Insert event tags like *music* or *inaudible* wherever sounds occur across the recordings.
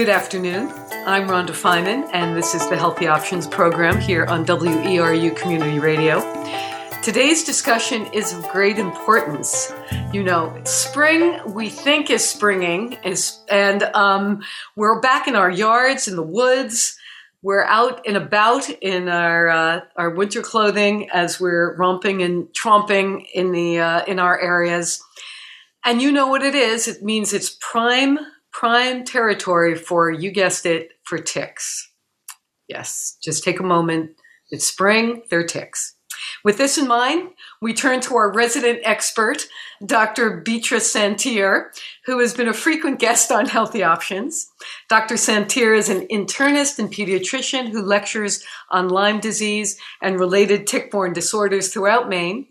Good afternoon. I'm Rhonda Finan, and this is the Healthy Options program here on WERU Community Radio. Today's discussion is of great importance. You know, spring we think is springing, is, and um, we're back in our yards, in the woods. We're out and about in our uh, our winter clothing as we're romping and tromping in the uh, in our areas. And you know what it is? It means it's prime prime territory for, you guessed it, for ticks. Yes, just take a moment. It's spring, they're ticks. With this in mind, we turn to our resident expert, Dr. Beatrice Szantyr, who has been a frequent guest on Healthy Options. Dr. Szantyr is an internist and pediatrician who lectures on Lyme disease and related tick-borne disorders throughout Maine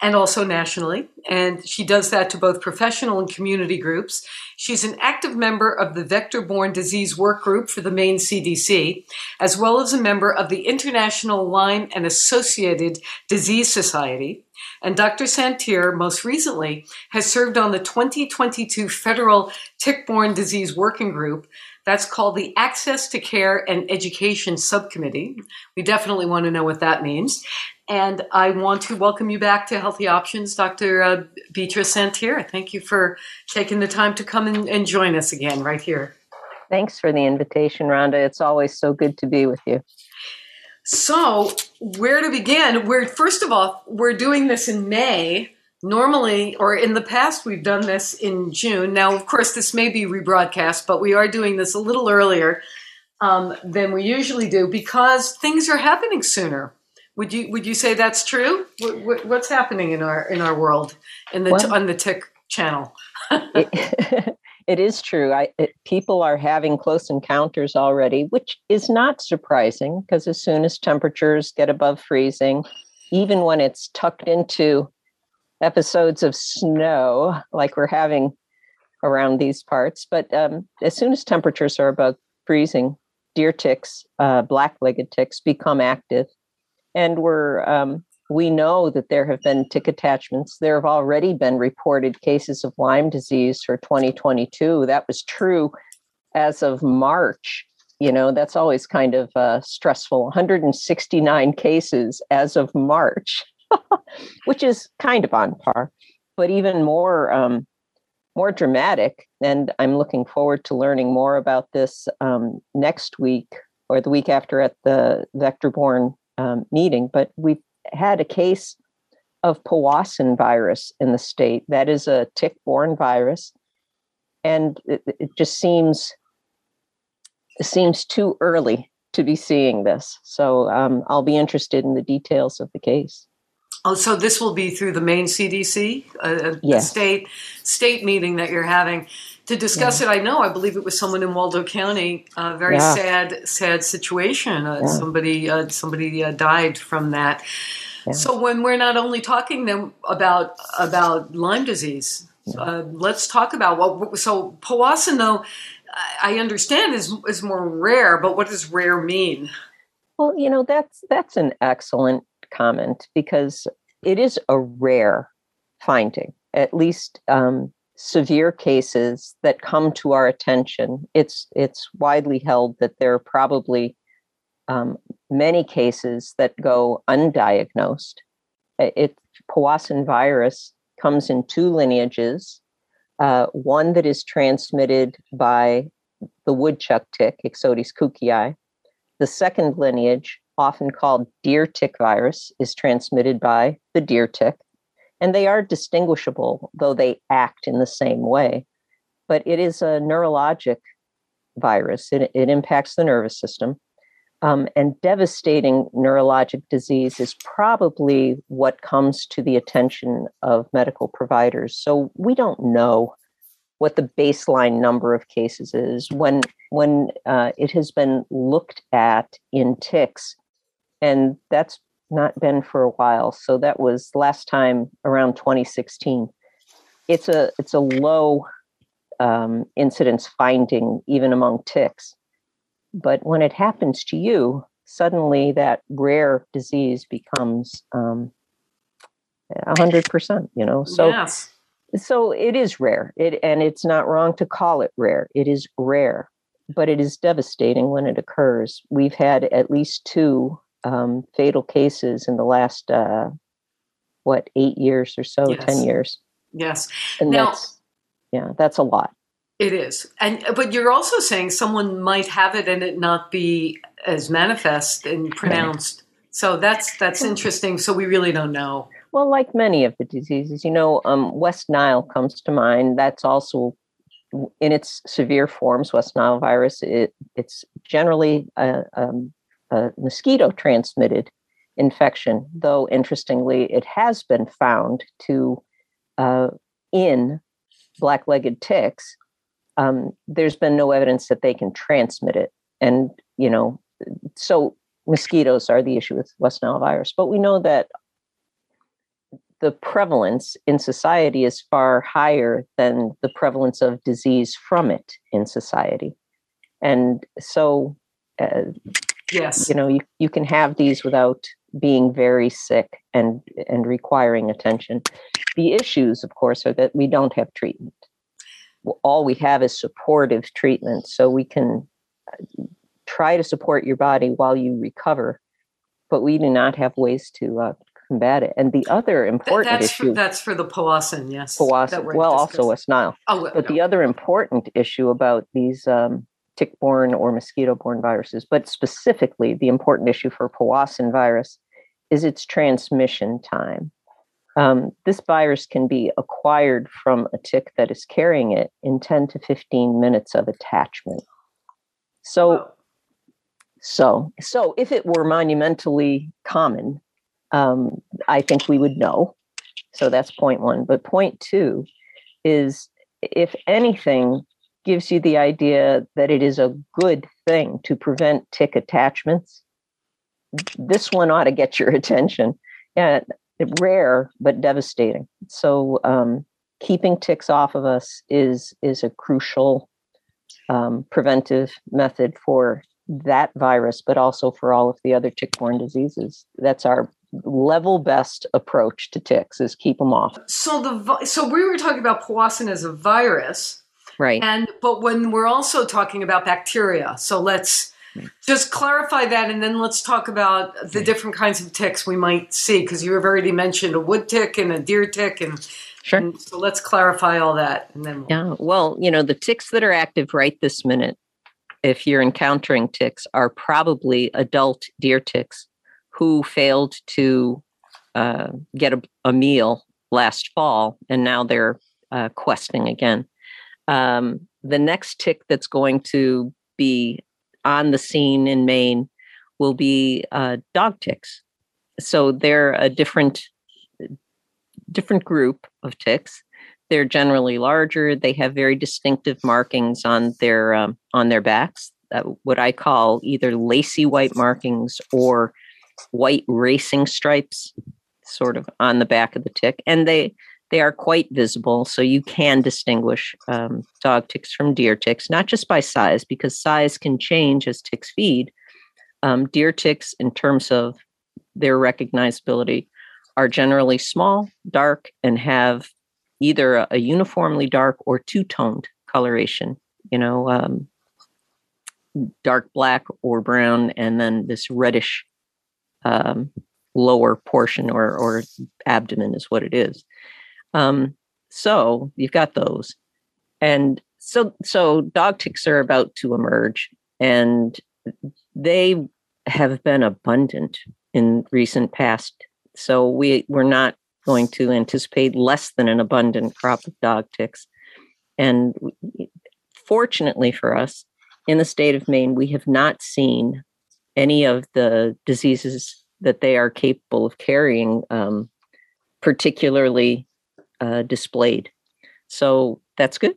and also nationally. And she does that to both professional and community groups. She's an active member of the Vector Borne Disease Work Group for the Maine CDC, as well as a member of the International Lyme and Associated Disease Society. And Dr. Szantyr, most recently, has served on the 2022 Federal Tick-Borne Disease Working Group. That's called the Access to Care and Education Subcommittee. We definitely want to know what that means. And I want to welcome you back to Healthy Options, Dr. Uh, Beatrice Szantyr. Thank you for taking the time to come and join us again right here. Thanks for the invitation, Rhonda. It's always so good to be with you. So, where to begin? We're first of all, we're doing this in May. Normally, or in the past, we've done this in June. Now, of course, this may be rebroadcast, but we are doing this a little earlier um, than we usually do because things are happening sooner. Would you would you say that's true? What, what's happening in our in our world in the well, on the tick channel? *laughs* it, *laughs* it is true. I, it, people are having close encounters already, which is not surprising because as soon as temperatures get above freezing, even when it's tucked into episodes of snow like we're having around these parts, but um, as soon as temperatures are above freezing, deer ticks, uh, black-legged ticks, become active and we're um, we know that there have been tick attachments. There have already been reported cases of Lyme disease for 2022. That was true as of March. You know, that's always kind of uh, stressful. 169 cases as of March, *laughs* which is kind of on par, but even more um, more dramatic. And I'm looking forward to learning more about this um, next week or the week after at the vector borne um, meeting, but we've had a case of Powassan virus in the state. That is a tick-borne virus, and it, it just seems it seems too early to be seeing this. So um, I'll be interested in the details of the case. Oh, so this will be through the Maine CDC, a, yes. state state meeting that you're having to discuss yeah. it. I know, I believe it was someone in Waldo County. A very yeah. sad, sad situation. Uh, yeah. Somebody, uh, somebody uh, died from that. So when we're not only talking them about about Lyme disease, uh, let's talk about what. So Powassan, though, I understand is is more rare. But what does rare mean? Well, you know that's that's an excellent comment because it is a rare finding. At least um, severe cases that come to our attention, it's it's widely held that there are probably um, many cases that go undiagnosed. It Powassan virus comes in two lineages. Uh, one that is transmitted by the woodchuck tick, Ixodes cookei. The second lineage, often called deer tick virus, is transmitted by the deer tick and they are distinguishable, though they act in the same way. But it is a neurologic virus, it, it impacts the nervous system. Um, and devastating neurologic disease is probably what comes to the attention of medical providers. So we don't know what the baseline number of cases is when when uh, it has been looked at in ticks, and that's not been for a while. So that was last time around 2016. It's a it's a low um, incidence finding even among ticks, but when it happens to you, suddenly that rare disease becomes um, a hundred percent. You know, so yes. so it is rare. It and it's not wrong to call it rare. It is rare, but it is devastating when it occurs. We've had at least two um, fatal cases in the last uh, what eight years or so, yes. ten years. Yes, and now, that's yeah, that's a lot. It is, and but you're also saying someone might have it and it not be as manifest and pronounced. So that's that's interesting. So we really don't know. Well, like many of the diseases, you know, um, West Nile comes to mind. That's also in its severe forms, West Nile virus. It, it's generally a, um, a mosquito transmitted infection, though interestingly, it has been found to uh, in black legged ticks. Um, there's been no evidence that they can transmit it. And, you know, so mosquitoes are the issue with West Nile virus. But we know that the prevalence in society is far higher than the prevalence of disease from it in society. And so, uh, yes, you know, you, you can have these without being very sick and and requiring attention. The issues, of course, are that we don't have treatment. All we have is supportive treatment, so we can uh, try to support your body while you recover, but we do not have ways to uh, combat it. And the other important that's issue for, that's for the Powassan, yes. Powassan, well, also West Nile. Oh, well, but no. the other important issue about these um, tick-borne or mosquito-borne viruses, but specifically the important issue for Powassan virus, is its transmission time. Um, this virus can be acquired from a tick that is carrying it in 10 to 15 minutes of attachment. So, so, so if it were monumentally common, um, I think we would know. So that's point one. But point two is if anything gives you the idea that it is a good thing to prevent tick attachments, this one ought to get your attention. Yeah, rare but devastating. So um, keeping ticks off of us is is a crucial um, preventive method for that virus, but also for all of the other tick-borne diseases. That's our level best approach to ticks is keep them off. So the so we were talking about powassan as a virus, right? And but when we're also talking about bacteria, so let's just clarify that, and then let's talk about the different kinds of ticks we might see because you have already mentioned a wood tick and a deer tick, and sure. And so let's clarify all that, and then we'll... yeah. Well, you know, the ticks that are active right this minute, if you're encountering ticks, are probably adult deer ticks who failed to uh, get a, a, meal last fall, and now they're uh, questing again. Um, the next tick that's going to be on the scene in Maine will be uh, dog ticks. So they're a different different group of ticks. They're generally larger. They have very distinctive markings on their um, on their backs. Uh, what I call either lacy white markings or white racing stripes sort of on the back of the tick and they they are quite visible so you can distinguish um, dog ticks from deer ticks not just by size because size can change as ticks feed um, deer ticks in terms of their recognizability are generally small dark and have either a, a uniformly dark or two-toned coloration you know um, dark black or brown and then this reddish um, lower portion or, or abdomen is what it is. Um, so you've got those. And so, so dog ticks are about to emerge and they have been abundant in recent past. So we, we're not going to anticipate less than an abundant crop of dog ticks. And fortunately for us, in the state of Maine, we have not seen any of the diseases that they are capable of carrying, um, particularly uh, displayed. So that's good.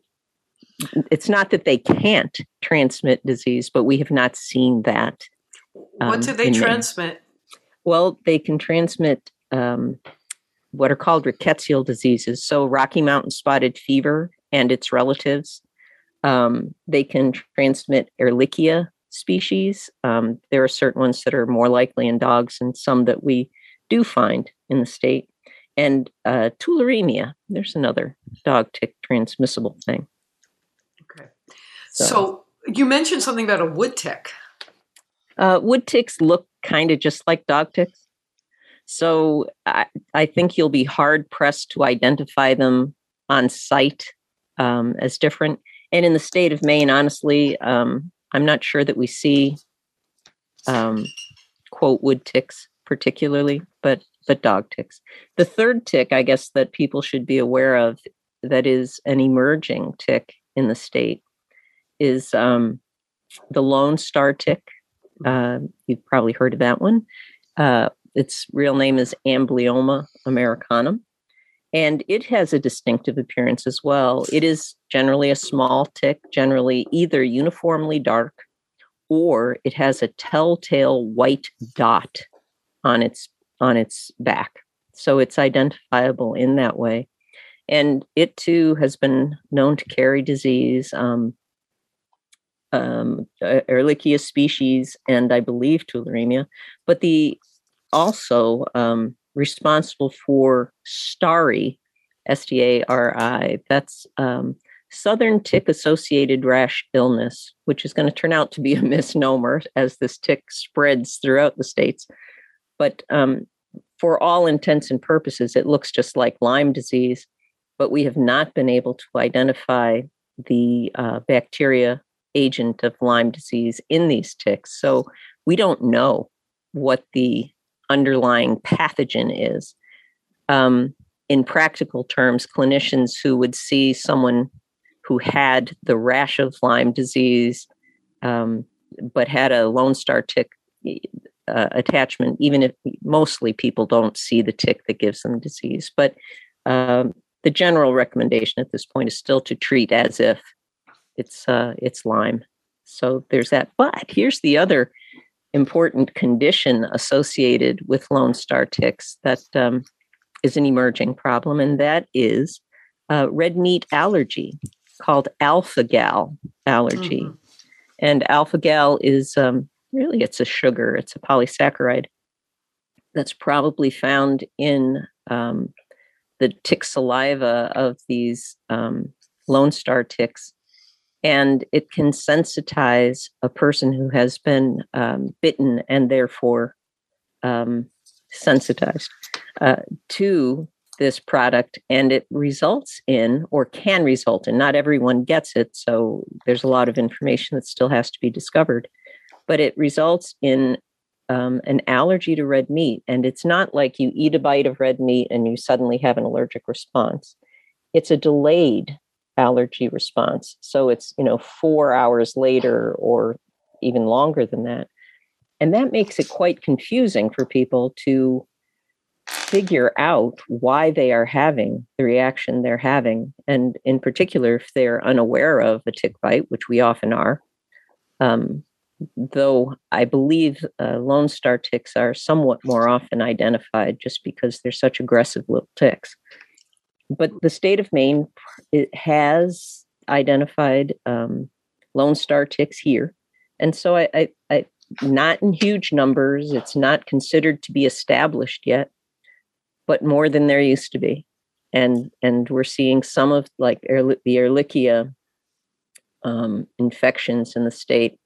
It's not that they can't transmit disease, but we have not seen that. Um, what do they transmit? Well, they can transmit um, what are called rickettsial diseases. So, Rocky Mountain spotted fever and its relatives. Um, they can transmit Ehrlichia species. Um, there are certain ones that are more likely in dogs and some that we do find in the state. And uh, tularemia, there's another dog tick transmissible thing. Okay. So, so You mentioned something about a wood tick. Uh, wood ticks look kind of just like dog ticks. So I, I, think you'll be hard pressed to identify them on site um, as different. And in the state of Maine, honestly, um, I'm not sure that we see um, quote wood ticks particularly, but but dog ticks. The third tick, I guess, that people should be aware of that is an emerging tick in the state is um, the Lone Star tick. Uh, you've probably heard of that one. Uh, its real name is Amblyomma americanum, and it has a distinctive appearance as well. It is generally a small tick, generally either uniformly dark or it has a telltale white dot on its on its back. So it's identifiable in that way. And it too has been known to carry disease, um, um, Ehrlichia species, and I believe tularemia. But the also um, responsible for STARI, S T A R I. That's um, Southern Tick Associated Rash Illness, which is going to turn out to be a misnomer as this tick spreads throughout the states. But um, for all intents and purposes, it looks just like Lyme disease, but we have not been able to identify the uh, bacteria agent of Lyme disease in these ticks. So we don't know what the underlying pathogen is. Um, in practical terms, clinicians who would see someone who had the rash of Lyme disease, um, but had a Lone Star tick uh, attachment, even if mostly people don't see the tick that gives them disease. But um, the general recommendation at this point is still to treat as if it's uh, it's Lyme. So there's that. But here's the other important condition associated with Lone Star ticks that um, is an emerging problem, and that is uh, red meat allergy called alpha gal allergy. Mm-hmm. And alpha gal is um, really it's a sugar, it's a polysaccharide that's probably found in um, the tick saliva of these um, Lone Star ticks. And it can sensitize a person who has been um, bitten and therefore um, sensitized uh, to this product and it results in or can result in not everyone gets it so there's a lot of information that still has to be discovered but it results in um, an allergy to red meat. And it's not like you eat a bite of red meat and you suddenly have an allergic response. It's a delayed allergy response. So it's, you know, four hours later or even longer than that. And that makes it quite confusing for people to figure out why they are having the reaction they're having. And in particular, if they're unaware of a tick bite, which we often are, um, though I believe uh, Lone Star ticks are somewhat more *laughs* often identified just because they're such aggressive little ticks. But the state of Maine it has identified um, Lone Star ticks here. And so I, I, I, not in huge numbers, it's not considered to be established yet, but more than there used to be. And, and we're seeing some of like the Ehrlichia um, infections in the state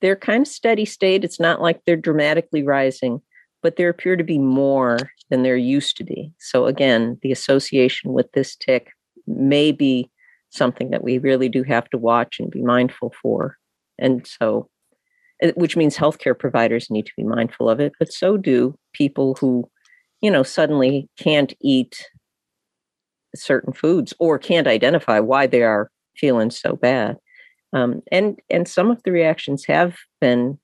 they're kind of steady state. It's not like they're dramatically rising, but there appear to be more than there used to be. So again, the association with this tick may be something that we really do have to watch and be mindful for. And so, eh, which means healthcare providers need to be mindful of it, but so do people who, you know, suddenly can't eat certain foods or can't identify why they are feeling so bad. Um, and and some of the reactions have been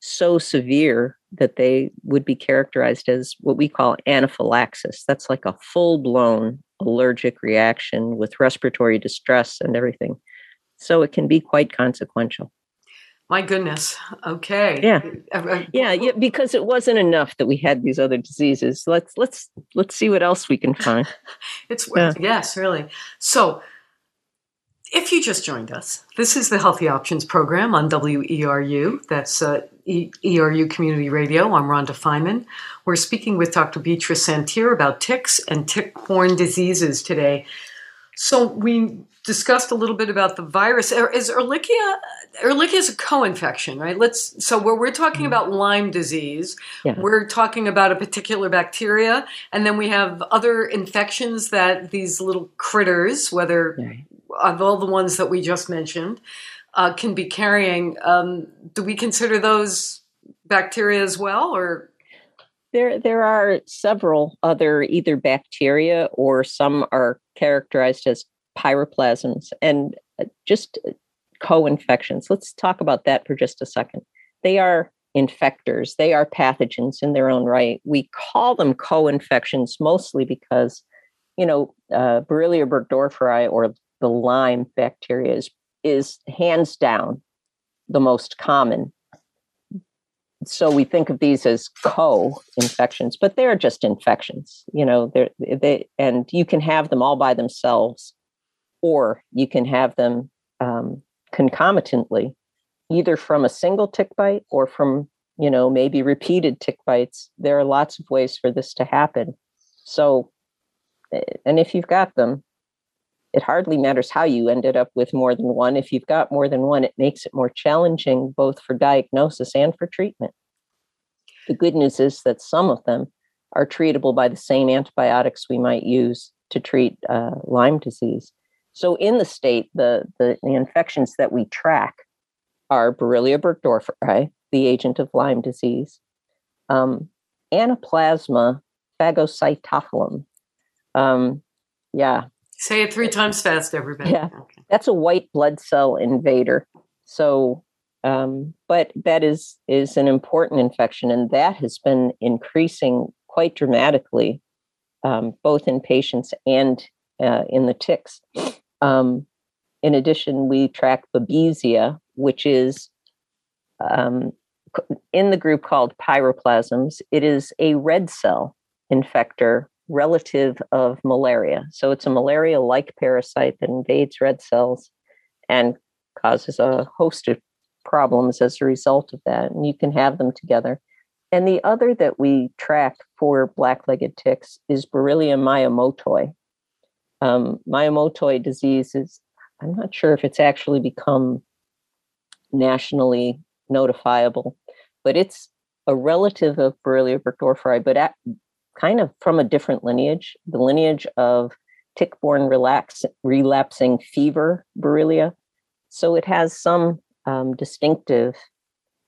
so severe that they would be characterized as what we call anaphylaxis. That's like a full blown allergic reaction with respiratory distress and everything. So it can be quite consequential. My goodness. Okay. Yeah. Uh, uh, yeah. Yeah. Because it wasn't enough that we had these other diseases. Let's let's let's see what else we can find. *laughs* it's yeah. yes, really. So if you just joined us, this is the Healthy Options program on WERU. That's uh, e- ERU Community Radio. I'm Rhonda Feinman. We're speaking with Dr. Beatrice Szantyr about ticks and tick borne diseases today. So we discussed a little bit about the virus. Is Ehrlichia Ehrlichia is a co-infection, right? Let's so where we're talking about Lyme disease, yeah. we're talking about a particular bacteria, and then we have other infections that these little critters, whether right. Of all the ones that we just mentioned, uh, can be carrying. Um, do we consider those bacteria as well, or there there are several other either bacteria or some are characterized as piroplasms and uh, just co-infections. Let's talk about that for just a second. They are infectors. They are pathogens in their own right. We call them co-infections mostly because, you know, uh, Borrelia burgdorferi or the Lyme bacteria is, is hands down the most common. So we think of these as co-infections, but they're just infections. You know, they're they and you can have them all by themselves, or you can have them um, concomitantly, either from a single tick bite or from, you know, maybe repeated tick bites. There are lots of ways for this to happen. So, eh, and if you've got them, it hardly matters how you ended up with more than one. If you've got more than one, it makes it more challenging both for diagnosis and for treatment. The good news is that some of them are treatable by the same antibiotics we might use to treat uh, Lyme disease. So in the state, the, the, the infections that we track are Borrelia burgdorferi, the agent of Lyme disease, um, Anaplasma phagocytophilum. Um, yeah. Say it three times fast, everybody. Yeah. Okay. That's a white blood cell invader. So, um, but that is is an important infection, and that has been increasing quite dramatically, um, both in patients and uh, in the ticks. Um, in addition, we track Babesia, which is um, in the group called piroplasms. It is a red cell infector relative of malaria. So it's a malaria like parasite that invades red cells and causes a host of problems as a result of that. And you can have them together. And the other that we track for black legged ticks is Borrelia miyamotoi. Um, miyamotoi disease is, I'm not sure if it's actually become nationally notifiable, but it's a relative of Borrelia burgdorferi, but at, kind of from a different lineage, the lineage of tick-borne relax, relapsing fever Borrelia. So it has some um, distinctive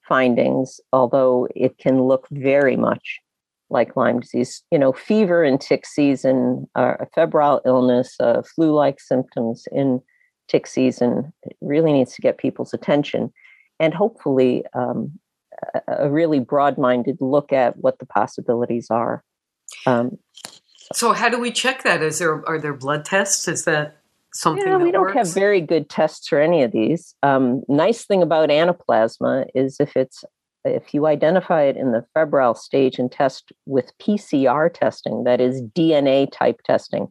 findings, although it can look very much like Lyme disease. You know, fever in tick season, uh, febrile illness, uh, flu-like symptoms in tick season it really needs to get people's attention, and hopefully um, a, a, really broad-minded look at what the possibilities are. Um, so, how do we check that? Is there are there blood tests? Is that something? Yeah, we don't works? have very good tests for any of these. Um, nice thing about anaplasma is if it's if you identify it in the febrile stage and test with PCR testing, that is DNA type testing.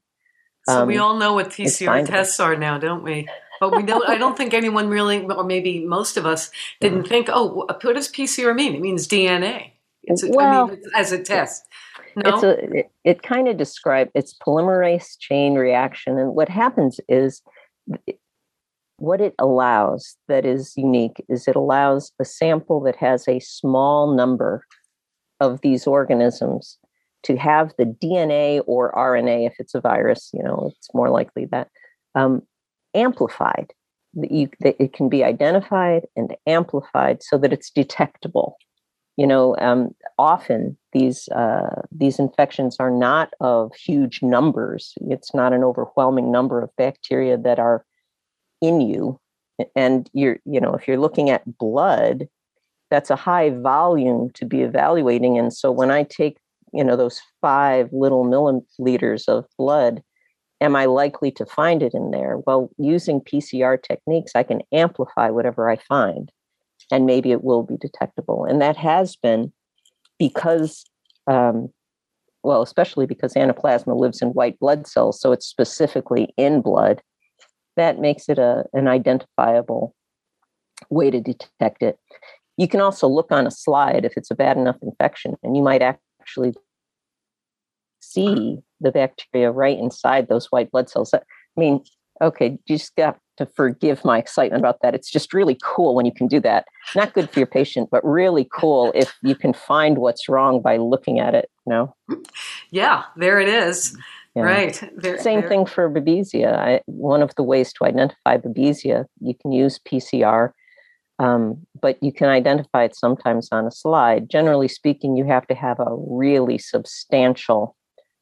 So um, we all know what PCR tests are now, don't we? But we don't. I don't think anyone really, or maybe most of us, didn't think, "Oh, what does PCR mean?" It means DNA. It's a, well, I mean, as a test. No? It's a, it, it kind of describes it's polymerase chain reaction, and what happens is what it allows that is unique is it allows a sample that has a small number of these organisms to have the DNA or RNA, if it's a virus, you know, it's more likely that um, amplified. You, it can be identified and amplified so that it's detectable. You know, um, often these uh, these infections are not of huge numbers. It's not an overwhelming number of bacteria that are in you. And you're you know if you're looking at blood that's a high volume to be evaluating. And so when i take you know those five little milliliters of blood am i likely to find it in there? Well using pcr techniques i can amplify whatever i find and maybe it will be detectable and that has been because um, well especially because anaplasma lives in white blood cells so it's specifically in blood that makes it a, an identifiable way to detect it. You can also look on a slide if it's a bad enough infection, and you might actually see the bacteria right inside those white blood cells. I mean, Okay, you just got to forgive my excitement about that. It's just really cool when you can do that. Not good for your patient, but really cool if you can find what's wrong by looking at it. You know? Yeah, there it is. Yeah. Right. There, Same there. thing for babesia. I, one of the ways to identify babesia, you can use PCR, um, but you can identify it sometimes on a slide. Generally speaking, you have to have a really substantial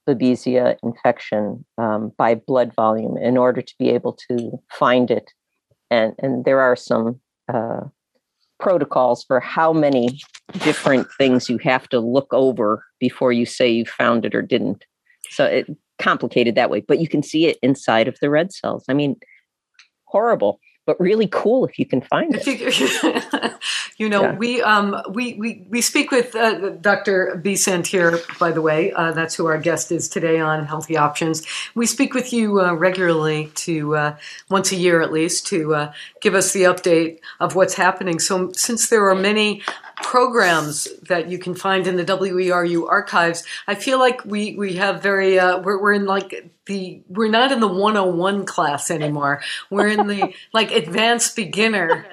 Babesia infection um, by blood volume in order to be able to find it. And, and there are some uh, protocols for how many different things you have to look over before you say you found it or didn't. So it complicated that way, but you can see it inside of the red cells. I mean, horrible but really cool if you can find it. *laughs* you know, yeah. we um we we we speak with uh, Dr. Besant here. By the way, uh, that's who our guest is today on Healthy Options. We speak with you uh, regularly to uh, once a year at least to uh, give us the update of what's happening. So since there are many programs that you can find in the WERU archives, I feel like we we have very uh, we're we're in like the we're not in the 101 class anymore. We're in the *laughs* like advanced beginner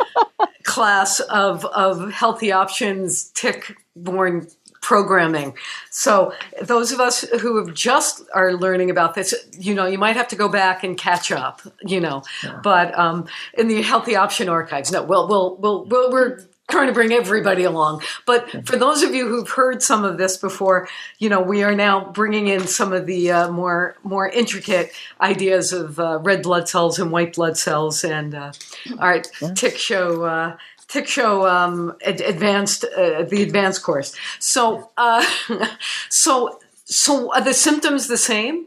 class of of healthy options tick borne programming. So those of us who have just are learning about this, you know, you might have to go back and catch up, you know. Yeah. But um, in the healthy option archives, no, we'll we'll we'll, we'll we're trying to bring everybody along. But for those of you who've heard some of this before, you know, we are now bringing in some of the uh, more more intricate ideas of uh, red blood cells and white blood cells. And uh, all right, tick show. Uh, tick show um, ad- advanced uh, the advanced course. So, uh, *laughs* so, so are the symptoms the same?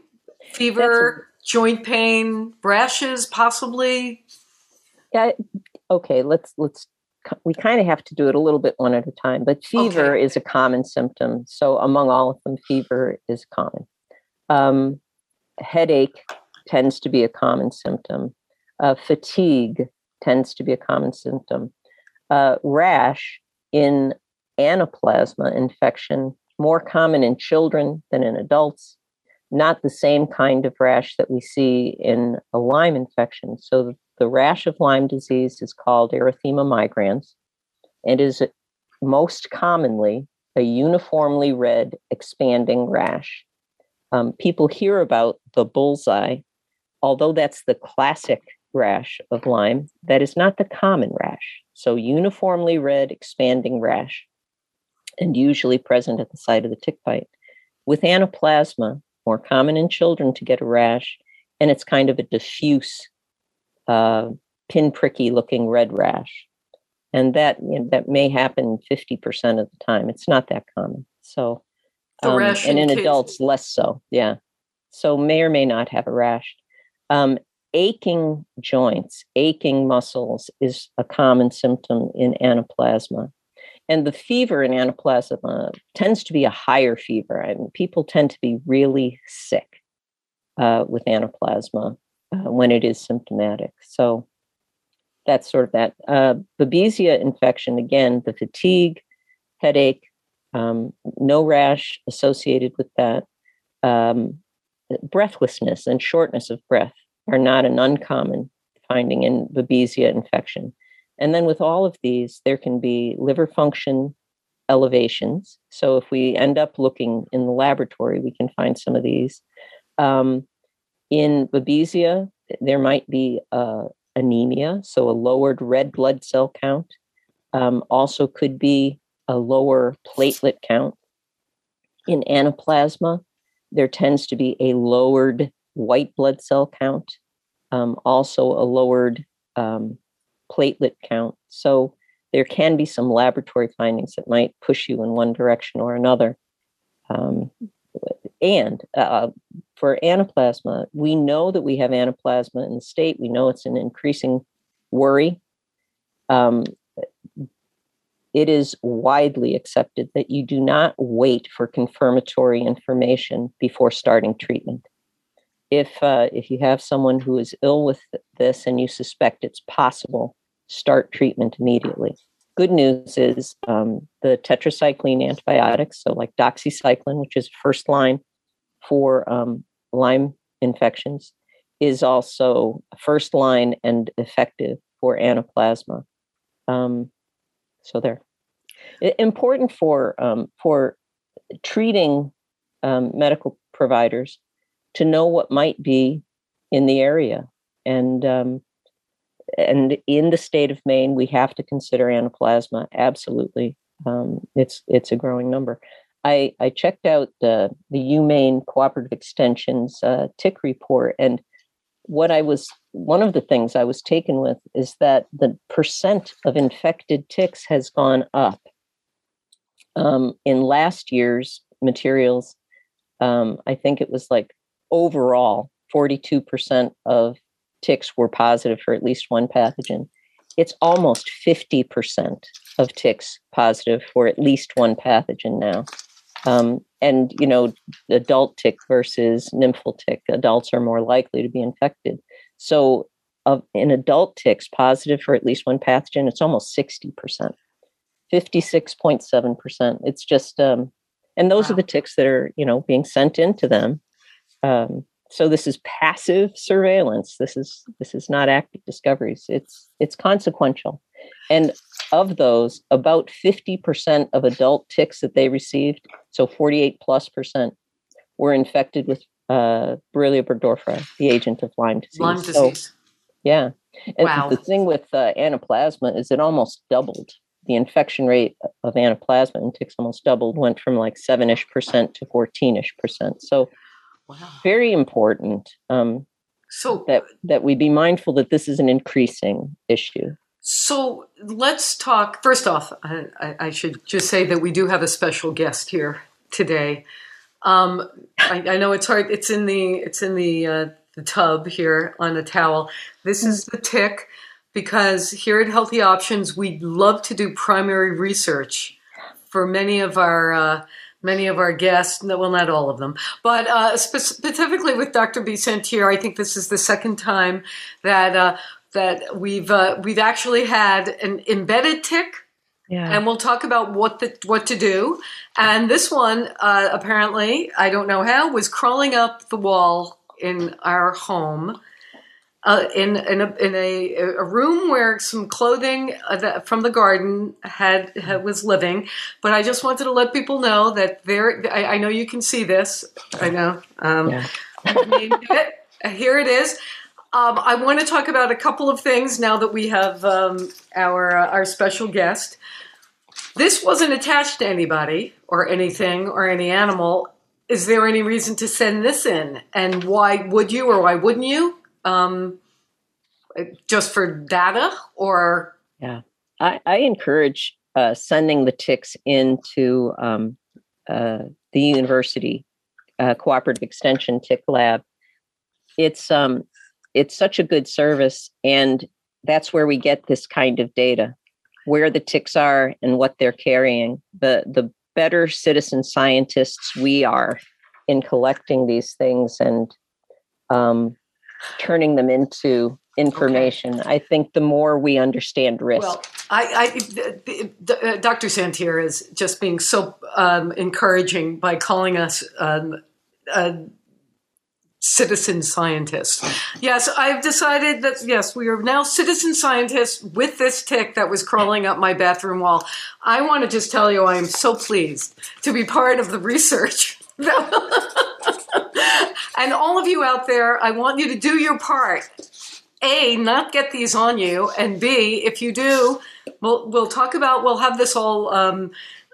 Fever, joint pain, rashes, possibly. Yeah. Okay. Let's let's we kind of have to do it a little bit one at a time, but fever okay. is a common symptom. So, among all of them, fever is common. Um, headache tends to be a common symptom. Uh, fatigue tends to be a common symptom. Uh, rash in anaplasma infection, more common in children than in adults. Not the same kind of rash that we see in a Lyme infection. So, the rash of Lyme disease is called erythema migrans and is most commonly a uniformly red expanding rash. Um, people hear about the bullseye, although that's the classic rash of Lyme, that is not the common rash. So, uniformly red expanding rash, and usually present at the site of the tick bite. With anaplasma, more common in children to get a rash, and it's kind of a diffuse uh, pinpricky looking red rash. And that you know, that may happen 50% of the time. It's not that common. So, um, and in kids. adults, less so. Yeah. So, may or may not have a rash. Um, aching joints, aching muscles is a common symptom in anaplasma. And the fever in anaplasma tends to be a higher fever. I mean, people tend to be really sick uh, with anaplasma uh, when it is symptomatic. So that's sort of that. Uh, Babesia infection, again, the fatigue, headache, um, no rash associated with that. Um, breathlessness and shortness of breath are not an uncommon finding in Babesia infection. And then with all of these, there can be liver function elevations. So if we end up looking in the laboratory, we can find some of these. Um, in babesia, there might be uh, anemia, so a lowered red blood cell count. Um, also, could be a lower platelet count. In anaplasma, there tends to be a lowered white blood cell count, um, also a lowered um, platelet count. So, there can be some laboratory findings that might push you in one direction or another. Um, and uh, for anaplasma, we know that we have anaplasma in the state. We know it's an increasing worry. Um, it is widely accepted that you do not wait for confirmatory information before starting treatment. If uh, if you have someone who is ill with this and you suspect it's possible, start treatment immediately good news is um, the tetracycline antibiotics, so like doxycycline, which is first line for um, Lyme infections, is also first line and effective for anaplasma. Um, so there. Important for um, for treating um, medical providers to know what might be in the area, and um, and in the state of Maine, we have to consider anaplasma. Absolutely, um, it's it's a growing number. I, I checked out the the UMaine Cooperative Extension's uh, tick report, and what I was one of the things I was taken with is that the percent of infected ticks has gone up. Um, in last year's materials, um, I think it was like overall 42% of ticks were positive for at least one pathogen. It's almost 50% of ticks positive for at least one pathogen now. Um, and you know, adult tick versus nymphal tick, adults are more likely to be infected. So, of in adult ticks positive for at least one pathogen, it's almost sixty percent, fifty six point seven percent. It's just, um, and those wow. are the ticks that are you know being sent into them. Um, so this is passive surveillance. This is this is not active discoveries. It's it's consequential. And of those, about 50% of adult ticks that they received, so 48 plus percent, were infected with uh, Borrelia burgdorferi, the agent of Lyme disease. Lyme disease. So, yeah. And wow. the thing with uh, anaplasma is it almost doubled. The infection rate of anaplasma in ticks almost doubled, went from like 7 ish percent to 14 ish percent. So, wow. very important um, so that, that we be mindful that this is an increasing issue. So let's talk. First off, I, I, should just say that we do have a special guest here today. Um, I, I, know it's hard. It's in the it's in the uh, the tub here on a towel. This is the tick because here at Healthy Options we love to do primary research for many of our uh, many of our guests. Well, not all of them, but uh, specifically with Dr. Bisentier, I think this is the second time that uh, that we've uh, we've actually had an embedded tick. Yeah. And we'll talk about what the what to do. And this one, uh, apparently, I don't know how, was crawling up the wall in our home, uh, in in a in a, a, room where some clothing uh, that, from the garden had, had, was living. But I just wanted to let people know that there. I, I know you can see this. I know. Um, yeah. here it is. Um, I want to talk about a couple of things now that we have um, our uh, our special guest. This wasn't attached to anybody or anything or any animal. Is there any reason to send this in? And why would you or why wouldn't you? Um, just for data or? Yeah, I, I encourage uh, sending the ticks into um, uh, the university uh, cooperative extension tick lab. It's um, it's such a good service and that's where we get this kind of data where the ticks are and what they're carrying the the better citizen scientists we are in collecting these things and um, turning them into information. Okay. I think the more we understand risk. Well, I, I Dr. Szantyr is just being so um, encouraging by calling us um, uh, citizen scientists. Yes, I've decided that, yes, we are now citizen scientists with this tick that was crawling up my bathroom wall. I want to just tell you, I am so pleased to be part of the research. *laughs* *laughs* and all of you out there, I want you to do your part. A, not get these on you, and B, if you do, we'll we'll talk about. We'll have this all um,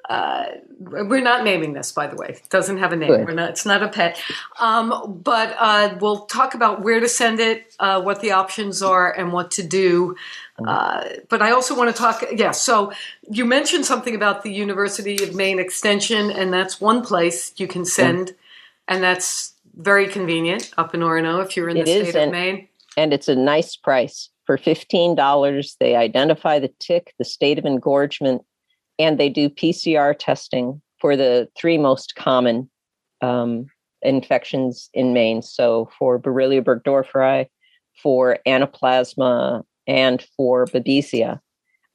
uh, we're not naming this, by the way. It doesn't have a name. We're not. It's not a pet. Um, but uh, we'll talk about where to send it, uh, what the options are, and what to do. Uh, but I also want to talk. Yeah. So you mentioned something about the University of Maine Extension, and that's one place you can send, and that's very convenient up in Orono if you're in the it state of Maine. And it's a nice price for fifteen dollars. They identify the tick, the state of engorgement and they do PCR testing for the three most common um, infections in Maine. So for Borrelia burgdorferi, for Anaplasma, and for Babesia.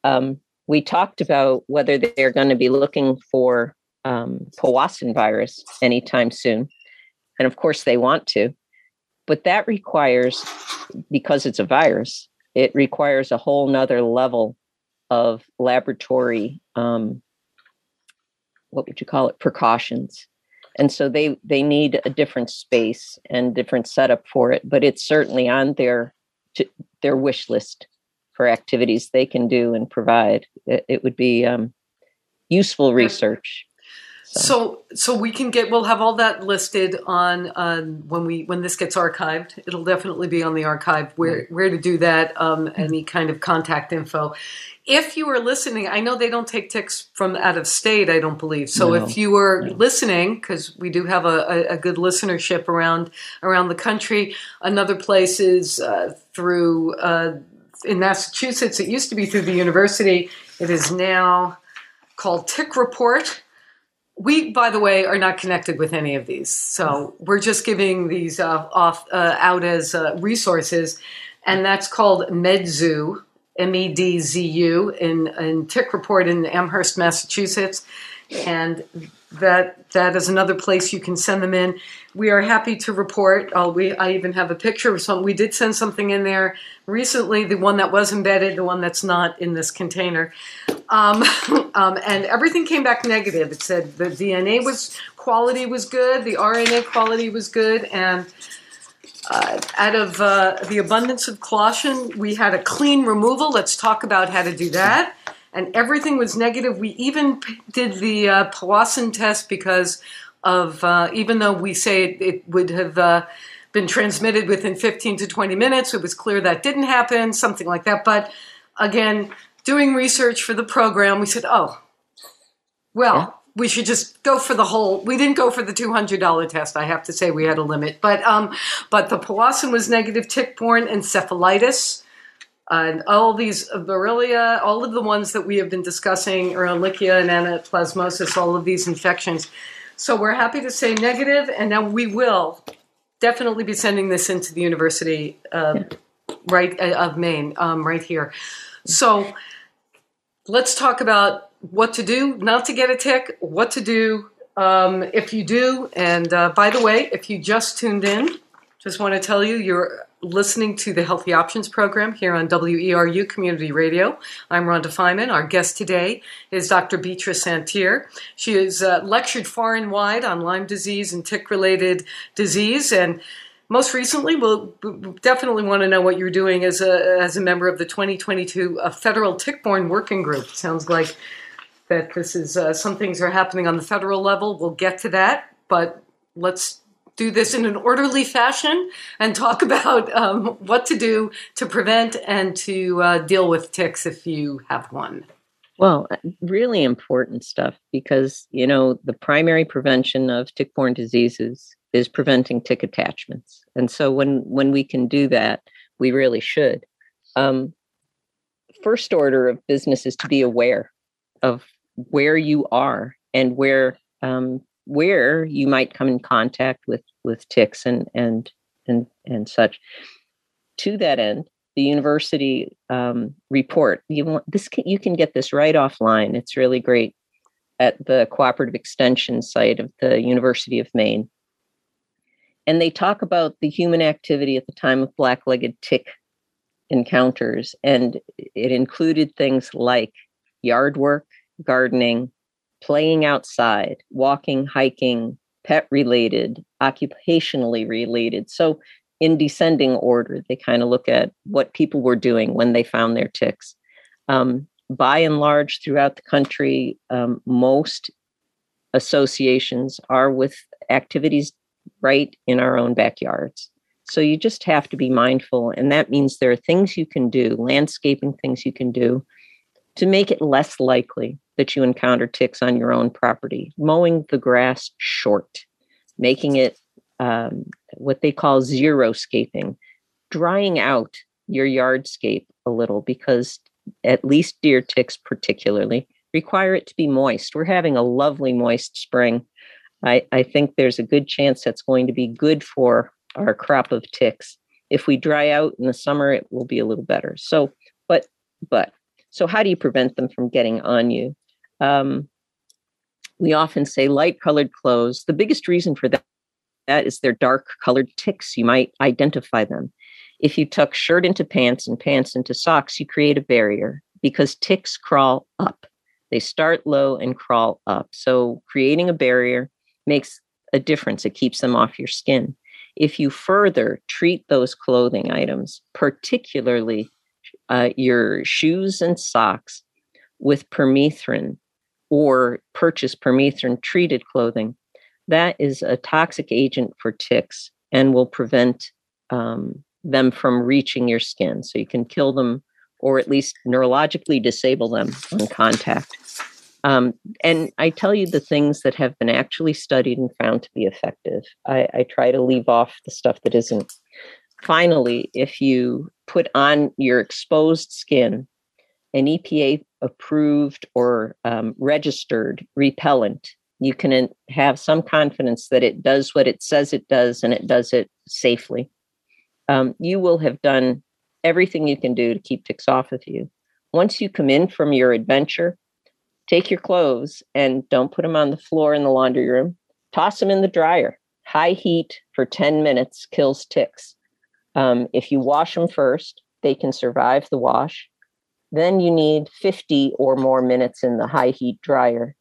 Um, we talked about whether they're going to be looking for um, Powassan virus anytime soon. And of course, they want to. but that requires, because it's a virus, it requires a whole nother level of laboratory um, what would you call it? Precautions. And so they they need a different space and different setup for it but it's certainly on their to, their wish list for activities they can do and provide. It, it would be um, useful research so. so we can get we'll have all that listed on uh, when we when this gets archived it'll definitely be on the archive where where to do that um, any kind of contact info if you are listening, I know they don't take ticks from out of state, I don't believe. So no, if you were no. listening, because we do have a, a, good listenership around around the country, another place is uh, through uh, in Massachusetts. It used to be through the university. It is now called Tick Report. We, by the way, are not connected with any of these, so we're just giving these uh, off uh, out as uh, resources, and that's called MedZoo M-E-D-Z-U in, in Tick Report in Amherst, Massachusetts. And that that is another place you can send them in. We are happy to report. Oh, we I even have a picture of something. We did send something in there recently. The one that was embedded, the one that's not in this container, um, *laughs* um, and everything came back negative. It said the DNA was quality was good, the RNA quality was good, and uh, out of uh, the abundance of caution, we had a clean removal. Let's talk about how to do that. And everything was negative. We even did the uh, Powassan test because of, uh, even though we say it, it would have uh, been transmitted within 15 to 20 minutes, it was clear that didn't happen, something like that. But again, doing research for the program, we said, oh, well, yeah we should just go for the whole. We didn't go for the two hundred dollar test. I have to say we had a limit, but um, but the Powassan was negative tick-borne encephalitis. And all these Borrelia, all of the ones that we have been discussing, Ehrlichia and anaplasmosis, all of these infections. So we're happy to say negative, and now we will definitely be sending this into the University uh, right uh, of Maine, um, right here. So let's talk about what to do not to get a tick, what to do um, if you do. And uh, by the way, if you just tuned in, just want to tell you you're listening to the Healthy Options program here on WERU Community Radio. I'm Rhonda Feinman. Our guest today is Dr. Beatrice Szantyr. She has uh, lectured far and wide on Lyme disease and tick related disease and most recently, we'll definitely want to know what you're doing as a as a member of the 2022 uh, Federal Tick-Borne Working Group. Sounds like that this is uh, some things are happening on the federal level. We'll get to that, but let's do this in an orderly fashion and talk *laughs* about um, what to do to prevent and to uh, deal with ticks if you have one. Well, uh, really important stuff because, you know, the primary prevention of tick borne diseases is preventing tick attachments. And so when, when we can do that, we really should. Um, first order of business is to be aware of where you are and where um, where you might come in contact with with ticks and and and and such. To that end, the university um, report you want this can, you can get this right offline. It's really great at the cooperative extension site of the University of Maine. And they talk about the human activity at the time of black-legged tick encounters, and it included things like yard work, gardening, playing outside, walking, hiking, pet related, occupationally related. So, in descending order, they kind of look at what people were doing when they found their ticks. Um, by and large, throughout the country, um, most associations are with activities right in our own backyards. So you just have to be mindful. And that means there are things you can do, landscaping things you can do to make it less likely that you encounter ticks on your own property, mowing the grass short, making it um, what they call zero scaping, drying out your yardscape a little because at least deer ticks, particularly, require it to be moist. We're having a lovely moist spring. I, I think there's a good chance that's going to be good for our crop of ticks. If we dry out in the summer, it will be a little better. So, but, but so, how do you prevent them from getting on you? Um, we often say light colored clothes. The biggest reason for that, that is they're dark colored ticks. You might identify them. If you tuck shirt into pants and pants into socks, you create a barrier because ticks crawl up. They start low and crawl up. So creating a barrier makes a difference. It keeps them off your skin. If you further treat those clothing items, particularly uh, your shoes and socks, with permethrin or purchase permethrin treated clothing, that is a toxic agent for ticks and will prevent um, them from reaching your skin. So you can kill them or at least neurologically disable them on contact. Um, and I tell you the things that have been actually studied and found to be effective. I, I try to leave off the stuff that isn't. Finally, if you put on your exposed skin an EPA approved or um, registered repellent, you can have some confidence that it does what it says it does and it does it safely. Um, you will have done everything you can do to keep ticks off of you. Once you come in from your adventure, take your clothes and don't put them on the floor in the laundry room. Toss them in the dryer. High heat for 10 minutes kills ticks. Um, if you wash them first, they can survive the wash. Then you need 50 or more minutes in the high heat dryer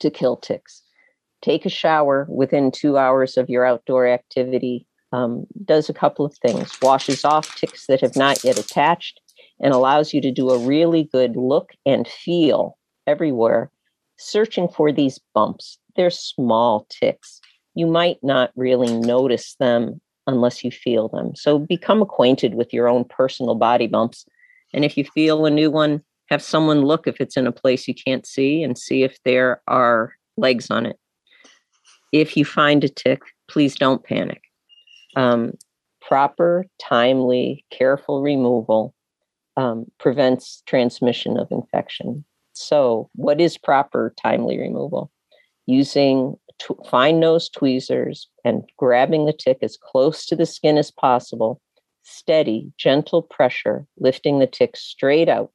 to kill ticks. Take a shower within two hours of your outdoor activity. Um, does a couple of things washes off ticks that have not yet attached and allows you to do a really good look and feel everywhere, searching for these bumps. They're small ticks. You might not really notice them unless you feel them. So become acquainted with your own personal body bumps. And if you feel a new one, have someone look if it's in a place you can't see and see if there are legs on it. If you find a tick, please don't panic. Um, proper, timely, careful removal um, prevents transmission of infection. So, what is proper timely removal? Using fine nose tweezers and grabbing the tick as close to the skin as possible, steady, gentle pressure, lifting the tick straight out.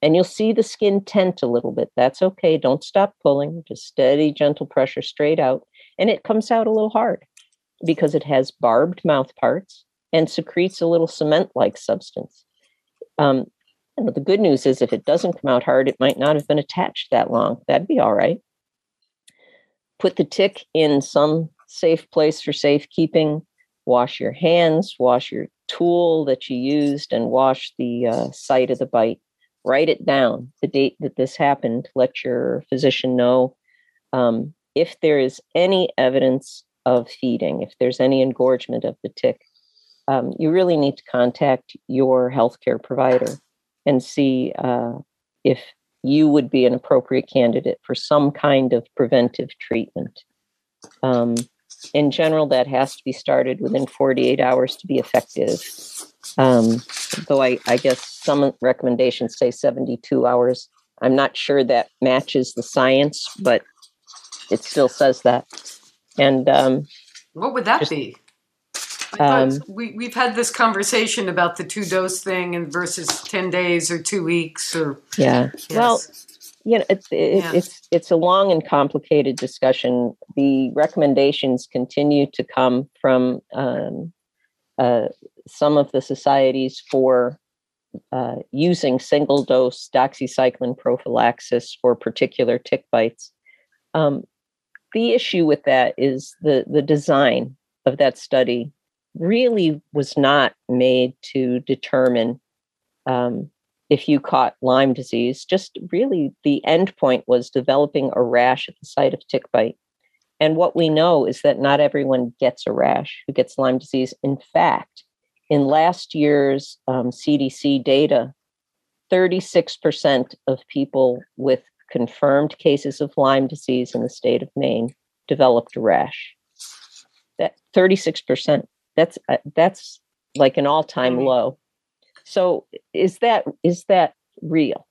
And you'll see the skin tent a little bit. That's okay. Don't stop pulling, just steady, gentle pressure straight out. And it comes out a little hard because it has barbed mouth parts and secretes a little cement like substance. Um, know, the good news is if it doesn't come out hard, it might not have been attached that long. That'd be all right. Put the tick in some safe place for safekeeping. Wash your hands, wash your tool that you used, and wash the uh, site of the bite. Write it down, the date that this happened. Let your physician know. Um, if there is any evidence of feeding, if there's any engorgement of the tick, um, you really need to contact your healthcare provider and see uh, if you would be an appropriate candidate for some kind of preventive treatment. Um, in general, that has to be started within 48 hours to be effective. Um, though I, I guess some recommendations say 72 hours. I'm not sure that matches the science, but it still says that. And um, what would that just, be? Um, we we've had this conversation about the two dose thing and versus ten days or two weeks or yeah. Yes. Well, you know, it's it, yeah. it's it's a long and complicated discussion. The recommendations continue to come from um, uh, some of the societies for uh, using single dose doxycycline prophylaxis for particular tick bites. Um, the issue with that is the the design of that study really was not made to determine um, if you caught Lyme disease. Just really, the end point was developing a rash at the site of tick bite. And what we know is that not everyone gets a rash who gets Lyme disease. In fact, in last year's um, CDC data, 36% of people with confirmed cases of Lyme disease in the state of Maine developed a rash. That 36%. That's uh, that's like an all-time low. So is that is that real?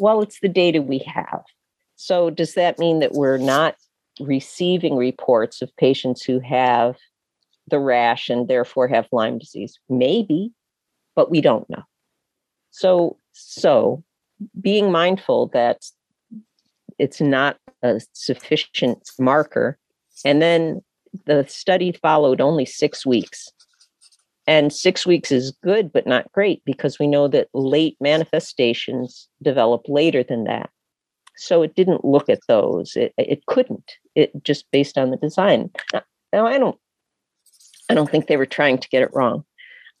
Well, it's the data we have. So does that mean that we're not receiving reports of patients who have the rash and therefore have Lyme disease? Maybe, but we don't know. So so being mindful that it's not a sufficient marker and then the study followed only six weeks. And six weeks is good, but not great because we know that late manifestations develop later than that. So it didn't look at those. It, it couldn't. It just based on the design. Now I don't I don't think they were trying to get it wrong.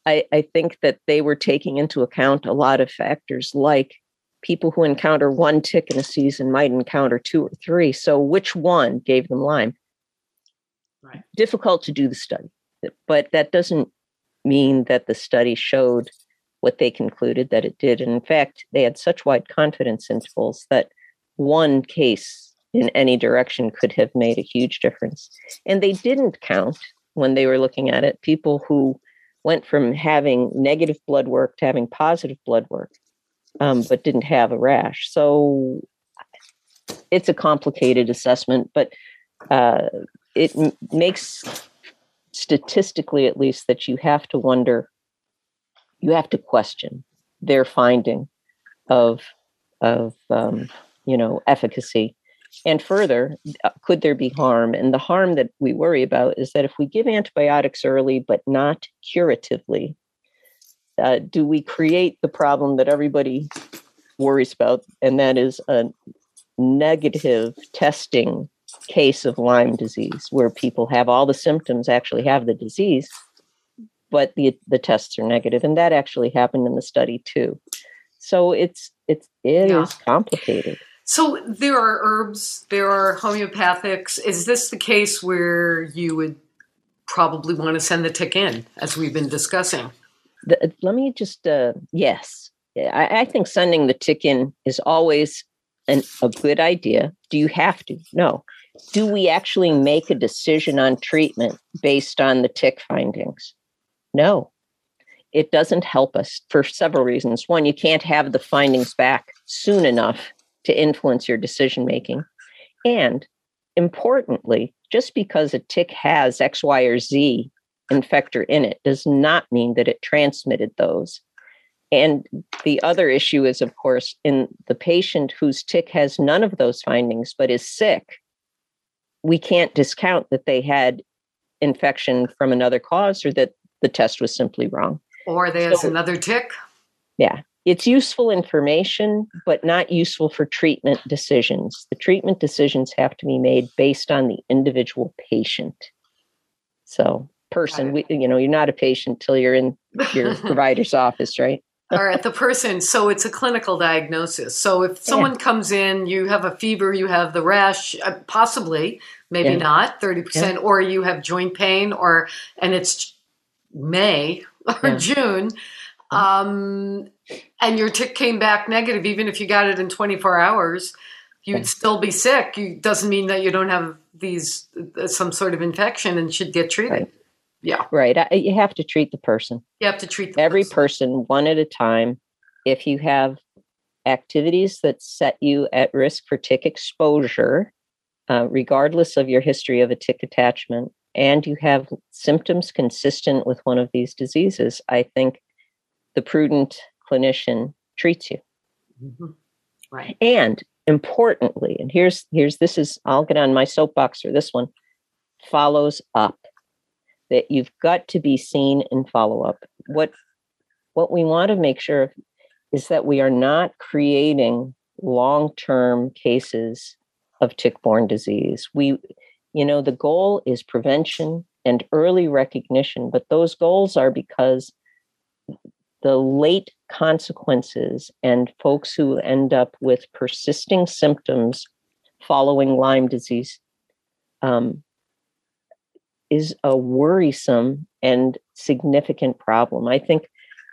I, I think that they were taking into account a lot of factors like people who encounter one tick in a season might encounter two or three. So which one gave them Lyme? Right. Difficult to do the study, but that doesn't mean that the study showed what they concluded that it did. And in fact, they had such wide confidence intervals that one case in any direction could have made a huge difference. And they didn't count when they were looking at it people who went from having negative blood work to having positive blood work, um, but didn't have a rash. So it's a complicated assessment, but uh, it m- makes statistically, at least, that you have to wonder, you have to question their finding of of um, you know efficacy and further, could there be harm? And the harm that we worry about is that if we give antibiotics early, but not curatively, uh, do we create the problem that everybody worries about? And that is a negative testing case of Lyme disease, where people have all the symptoms, actually have the disease, but the, the tests are. And that actually happened in the study too. So it's it's it yeah. is complicated. So there are herbs, there are homeopathics. Is this the case where you would probably want to send the tick in, as we've been discussing? The, let me just, uh, yes. I, I, think sending the tick in is always an, a good idea. Do you have to? No. Do we actually make a decision on treatment based on the tick findings? No. It doesn't help us for several reasons. One, you can't have the findings back soon enough to influence your decision making. And importantly, just because a tick has X, Y, or Z infector in it does not mean that it transmitted those. And the other issue is, of course, in the patient whose tick has none of those findings but is sick, we can't discount that they had infection from another cause or that the test was simply wrong. Or there's so, another tick. Yeah it's useful information, but not useful for treatment decisions. The treatment decisions have to be made based on the individual patient. So, person, we, you know, you're not a patient till you're in your *laughs* provider's office, right? All right, the person. So it's a clinical diagnosis. So if someone yeah. comes in, you have a fever, you have the rash, uh, possibly, maybe yeah. not, 30%, yeah. or you have joint pain, or, and it's May or June um, and your tick came back negative, even if you got it in 24 hours, you'd still be sick. It doesn't mean that you don't have these uh, some sort of infection and should get treated. Right. Yeah, right. You have to treat the person. You have to treat every person. person one at a time. If you have activities that set you at risk for tick exposure, uh, regardless of your history of a tick attachment, and you have symptoms consistent with one of these diseases, I think the prudent clinician treats you. Mm-hmm. Right. And importantly, and here's here's this is I'll get on my soapbox for this one, follows up. That you've got to be seen in follow up. What what we want to make sure is that we are not creating long-term cases of tick-borne disease. We you know the goal is prevention and early recognition, but those goals are because the late consequences and folks who end up with persisting symptoms following Lyme disease um, is a worrisome and significant problem. I think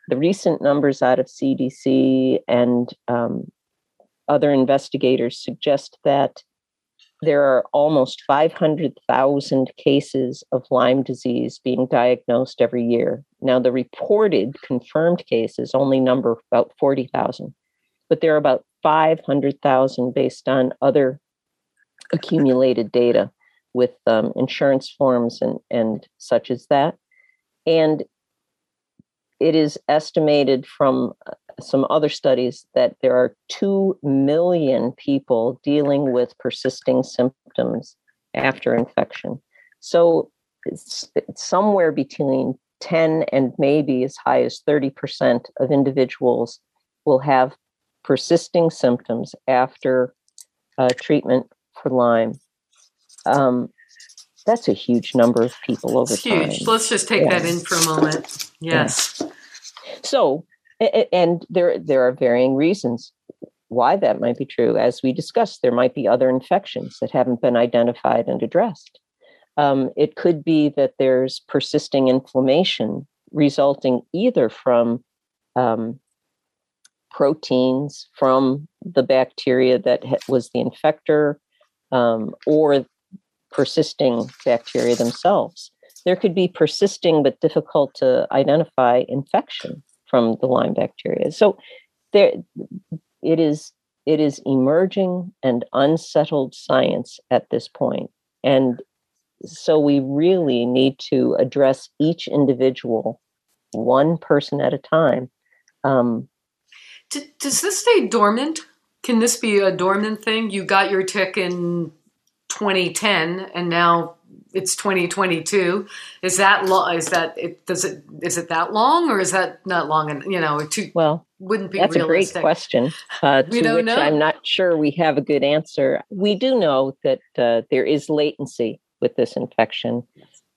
the recent numbers out of CDC and um, other investigators suggest that there are almost 500,000 cases of Lyme disease being diagnosed every year. Now, the reported confirmed cases only number about 40,000, but there are about 500,000 based on other accumulated data with um, insurance forms and, and such as that. And it is estimated from uh, some other studies that there are 2 million people dealing with persisting symptoms after infection. So it's, it's somewhere between 10 and maybe as high as 30% of individuals will have persisting symptoms after uh, treatment for Lyme. Um, that's a huge number of people over it's huge. Time. Let's just take yes. that in for a moment. Yes. So, and there there are varying reasons why that might be true. As we discussed, there might be other infections that haven't been identified and addressed. Um, it could be that there's persisting inflammation resulting either from um, proteins from the bacteria that was the infector um, or persisting bacteria themselves. There could be persisting but difficult to identify infection from the Lyme bacteria. So there it is it is emerging and unsettled science at this point. And so we really need to address each individual one person at a time. Um, does this stay dormant? Can this be a dormant thing? You got your tick in 2010 and now it's 2022 is that long is that it does it is it that long or is that not long and you know too well wouldn't be that's realistic. a great question uh, to which know. i'm not sure we have a good answer. We do know that uh, there is latency with this infection.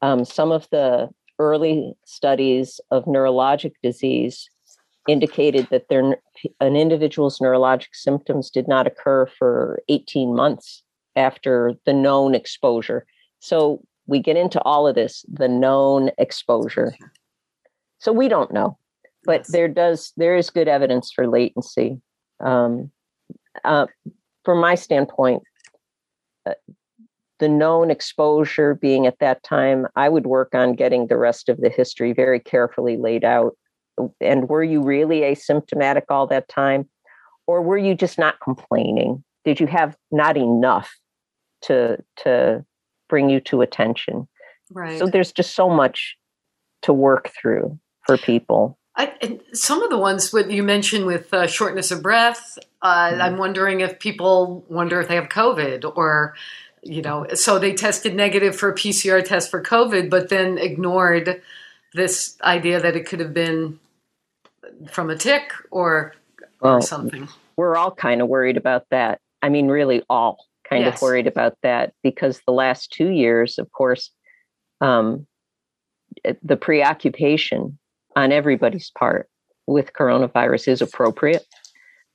Um, some of the early studies of neurologic disease indicated that their, an individual's neurologic symptoms did not occur for 18 months after the known exposure. So we get into all of this, the known exposure. So we don't know, but yes. there does there is good evidence for latency. Um, uh, from my standpoint, uh, the known exposure being at that time, I would work on getting the rest of the history very carefully laid out. And were you really asymptomatic all that time? Or were you just not complaining? Did you have not enough to to bring you to attention. Right. So there's just so much to work through for people. I, some of the ones that you mentioned with uh, shortness of breath, uh, mm-hmm. I'm wondering if people wonder if they have COVID or, you know, so they tested negative for a PCR test for COVID, but then ignored this idea that it could have been from a tick or, well, or something. We're all kind of worried about that. I mean, really, all kind yes. of worried about that because the last two years, of course, um, the preoccupation on everybody's part with coronavirus is appropriate,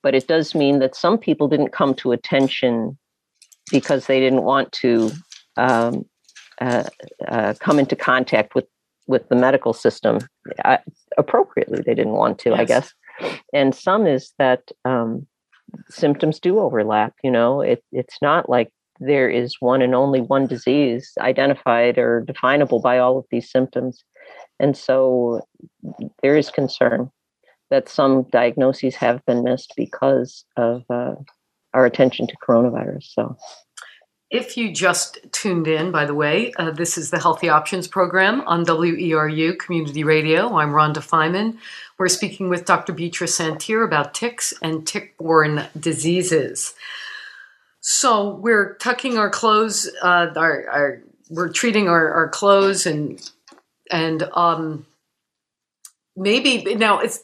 but it does mean that some people didn't come to attention because they didn't want to um, uh, uh, come into contact with with the medical system uh, appropriately. They didn't want to, yes. I guess. And some is that um, symptoms do overlap. You know, it, it's not like there is one and only one disease identified or definable by all of these symptoms. And so there is concern that some diagnoses have been missed because of uh, our attention to coronavirus. So if you just tuned in, by the way, uh, this is the Healthy Options program on WERU Community Radio. I'm Rhonda Feiman. We're speaking with Dr. Beatrice Szantyr about ticks and tick borne diseases. So we're tucking our clothes, uh, our, our, we're treating our, our clothes and and um, maybe now it's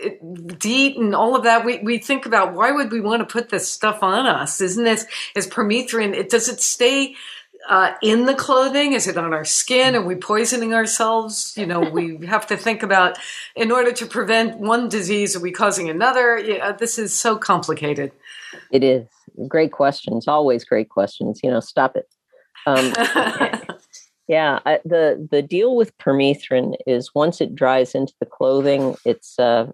it, DEET and all of that. We, we think about why would we want to put this stuff on us? Isn't this is permethrin? It does it stay uh, in the clothing? Is it on our skin? Are we poisoning ourselves? You know, we *laughs* have to think about in order to prevent one disease, are we causing another? Yeah, this is so complicated. It is great questions. Always great questions. You know, stop it. Um, *laughs* Yeah, I, the the deal with permethrin is once it dries into the clothing, it's uh,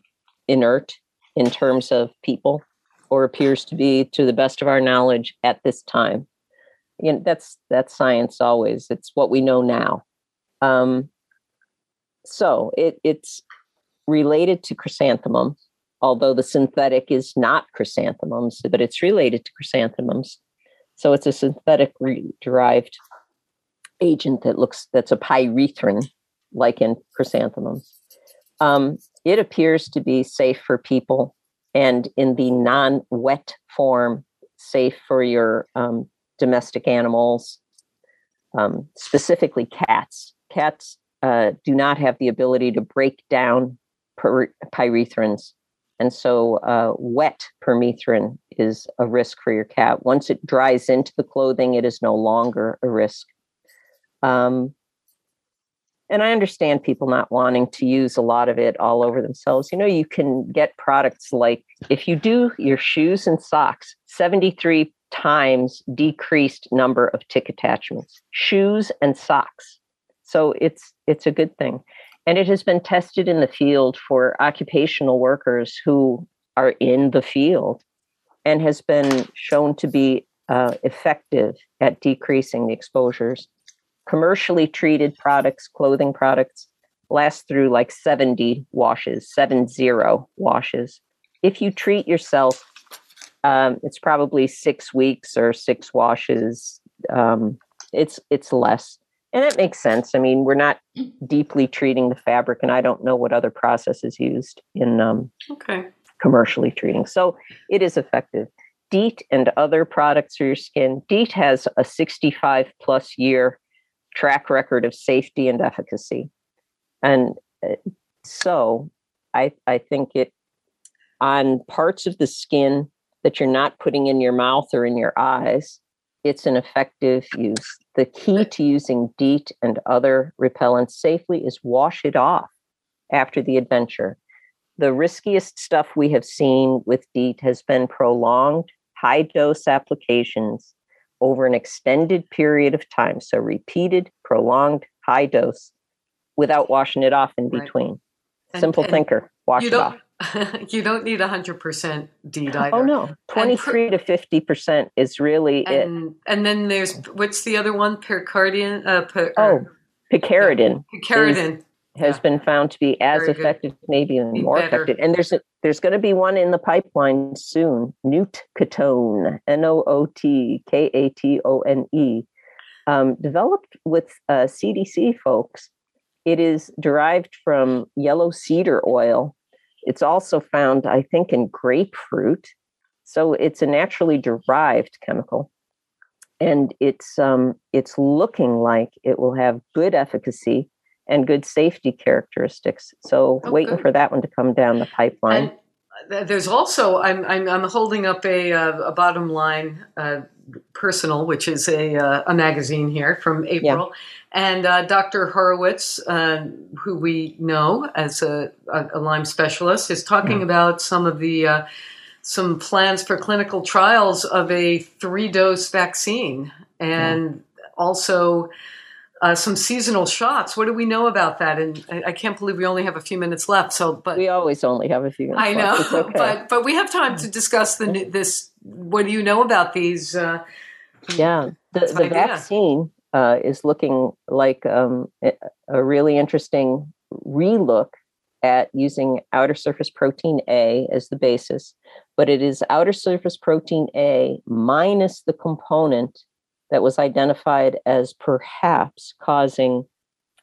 inert in terms of people, or appears to be, to the best of our knowledge, at this time. You know, that's that's science always. It's what we know now. Um, so it it's related to chrysanthemum, although the synthetic is not chrysanthemums, but it's related to chrysanthemums. So it's a synthetic derived agent that looks that's a pyrethrin, like in chrysanthemums. Um, it appears to be safe for people, and in the non-wet form, safe for your um, domestic animals. um, specifically cats. Cats uh, do not have the ability to break down pyrethrins. And so, uh, wet permethrin is a risk for your cat. Once it dries into the clothing, it is no longer a risk. Um, and I understand people not wanting to use a lot of it all over themselves. You know, you can get products like if you do your shoes and socks, 73 times decreased number of tick attachments, shoes and socks. So it's it's a good thing. And it has been tested in the field for occupational workers who are in the field and has been shown to be uh, effective at decreasing the exposures. Commercially treated products, clothing products, last through like 70 washes, seven zero washes. If you treat yourself, um, it's probably six weeks or six washes. Um, it's it's less and it makes sense. I mean, we're not deeply treating the fabric, and I don't know what other process is used in um, okay. commercially treating. So it is effective. DEET and other products for your skin. DEET has a 65 plus year track record of safety and efficacy. And uh, so I, I think it on parts of the skin that you're not putting in your mouth or in your eyes, it's an effective use. The key to using DEET and other repellents safely is wash it off after the adventure. The riskiest stuff we have seen with DEET has been prolonged high dose applications over an extended period of time. So, repeated, prolonged, high dose without washing it off in between. Right. Simple and, thinker, wash it off. *laughs* you don't need 100% DEET either. Oh, no. 23 to 50% is really and, it. And then there's, what's the other one? Pericardian? Uh, per, oh, picaridin. Picaridin. Has yeah. been found to be as Very effective, good. maybe even more better. effective. And there's a, there's going to be one in the pipeline soon. Nootkatone, N O O T K A T O N E, um, developed with uh, CDC folks. It is derived from yellow cedar oil, it's also found, I think, in grapefruit. So it's a naturally derived chemical. And it's um, it's looking like it will have good efficacy and good safety characteristics. So oh, waiting good. for that one to come down the pipeline. And there's also I'm I'm, I'm holding up a uh, a bottom line uh, personal, which is a uh, a magazine here from April, and uh, Dr. Horowitz, uh, who we know as a, a, a, Lyme specialist, is talking mm. about some of the uh, some plans for clinical trials of a three dose vaccine and mm. also uh, some seasonal shots. What do we know about that? And I, I, can't believe we only have a few minutes left. So, but we always only have a few. minutes I know, okay. but but we have time to discuss the this. What do you know about these? Uh, yeah, the, the vaccine uh, is looking like um, a really interesting relook at using outer surface protein A as the basis, but it is outer surface protein A minus the component that was identified as perhaps causing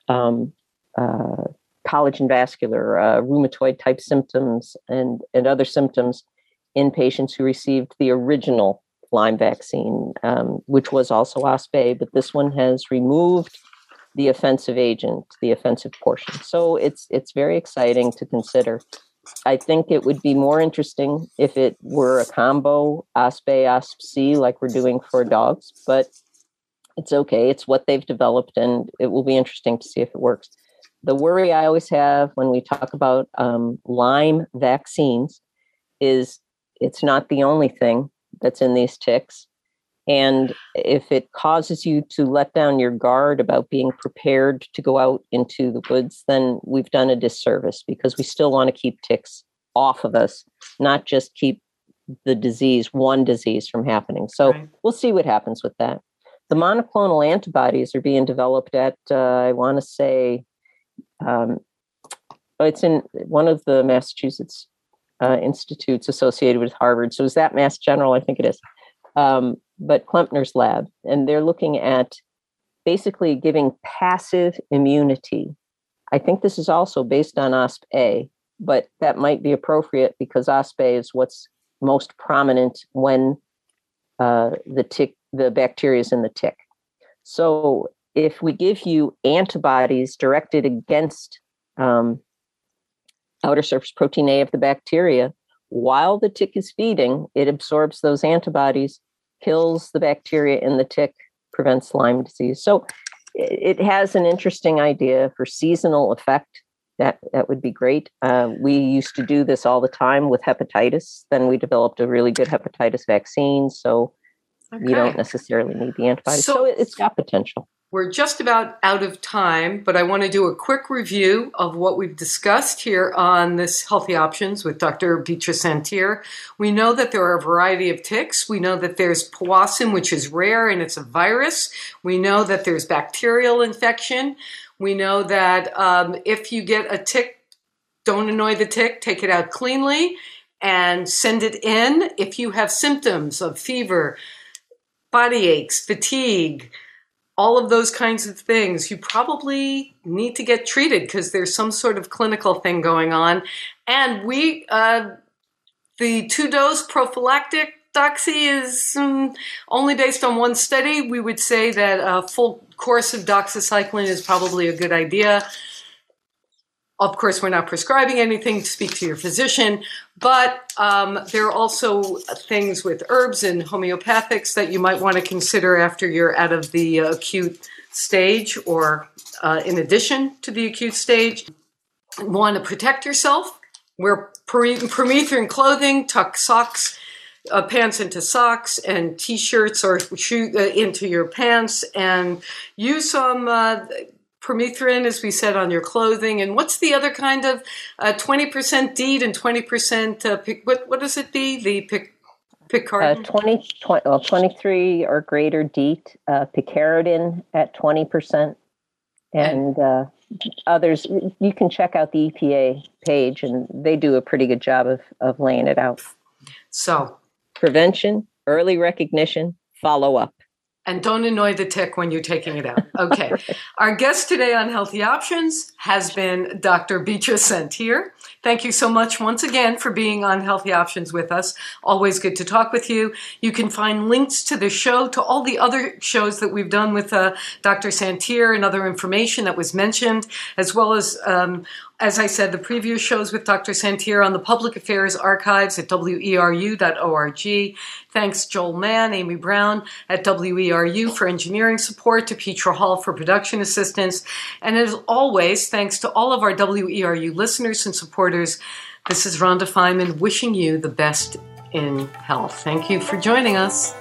um, uh, collagen vascular, uh, rheumatoid type symptoms, and, and other symptoms in patients who received the original Lyme vaccine, um, which was also OspA, but this one has removed the offensive agent, the offensive portion. So it's it's very exciting to consider. I think it would be more interesting if it were a combo OspA OspC like we're doing for dogs, but it's okay. It's what they've developed, and it will be interesting to see if it works. The worry I always have when we talk about um, Lyme vaccines is it's not the only thing that's in these ticks. And if it causes you to let down your guard about being prepared to go out into the woods, then we've done a disservice because we still want to keep ticks off of us, not just keep the disease, one disease from happening. So right. we'll see what happens with that. The monoclonal antibodies are being developed at, uh, I want to say, um, it's in one of the Massachusetts uh, institutes associated with Harvard. So is that Mass General? I think it is. Um, but Klempner's lab, and they're looking at basically giving passive immunity. I think this is also based on OspA, but that might be appropriate because OspA is what's most prominent when uh, the tick, the bacteria is in the tick. So if we give you antibodies directed against um, outer surface protein A of the bacteria, while the tick is feeding, it absorbs those antibodies, kills the bacteria in the tick, prevents Lyme disease. So it has an interesting idea for seasonal effect. That that would be great. Uh, we used to do this all the time with hepatitis. Then we developed a really good hepatitis vaccine. So okay. you don't necessarily need the antibodies. So, so it's got potential. We're just about out of time, but I want to do a quick review of what we've discussed here on this Healthy Options with Dr. Beatrice Szantyr. We know that there are a variety of ticks. We know that there's powassan, which is rare and it's a virus. We know that there's bacterial infection. We know that um, if you get a tick, don't annoy the tick, take it out cleanly and send it in. If you have symptoms of fever, body aches, fatigue, all of those kinds of things, you probably need to get treated because there's some sort of clinical thing going on. And we, uh, the two dose prophylactic doxy is um, only based on one study. We would say that a full course of doxycycline is probably a good idea. Of course, we're not prescribing anything. To speak to your physician. But um, there are also things with herbs and homeopathics that you might want to consider after you're out of the uh, acute stage or uh, in addition to the acute stage. You want to protect yourself. Wear permethrin clothing, tuck socks, uh, pants into socks, and t-shirts or shoe uh, into your pants, and use some uh, permethrin, as we said, on your clothing. And what's the other kind of uh, 20% DEET and 20% uh, pic, what, what does it be? The pic, picaridin? Uh, 20, 20, well, 23 or greater DEET, uh, picaridin at 20%. And uh, others, you can check out the EPA page and they do a pretty good job of, of laying it out. So, prevention, early recognition, follow up. And don't annoy the tick when you're taking it out. Okay. *laughs* Our guest today on Healthy Options has been Dr. Beatrice Szantyr. Thank you so much once again for being on Healthy Options with us. Always good to talk with you. You can find links to the show, to all the other shows that we've done with uh, Dr. Szantyr and other information that was mentioned, as well as um, as I said, the previous shows with Dr. Szantyr on the Public Affairs Archives at weru.org. Thanks Joel Mann, Amy Brown at WERU for engineering support, to Petra Hall for production assistance, and as always, thanks to all of our WERU listeners and supporters. This is Rhonda Feinman wishing you the best in health. Thank you for joining us.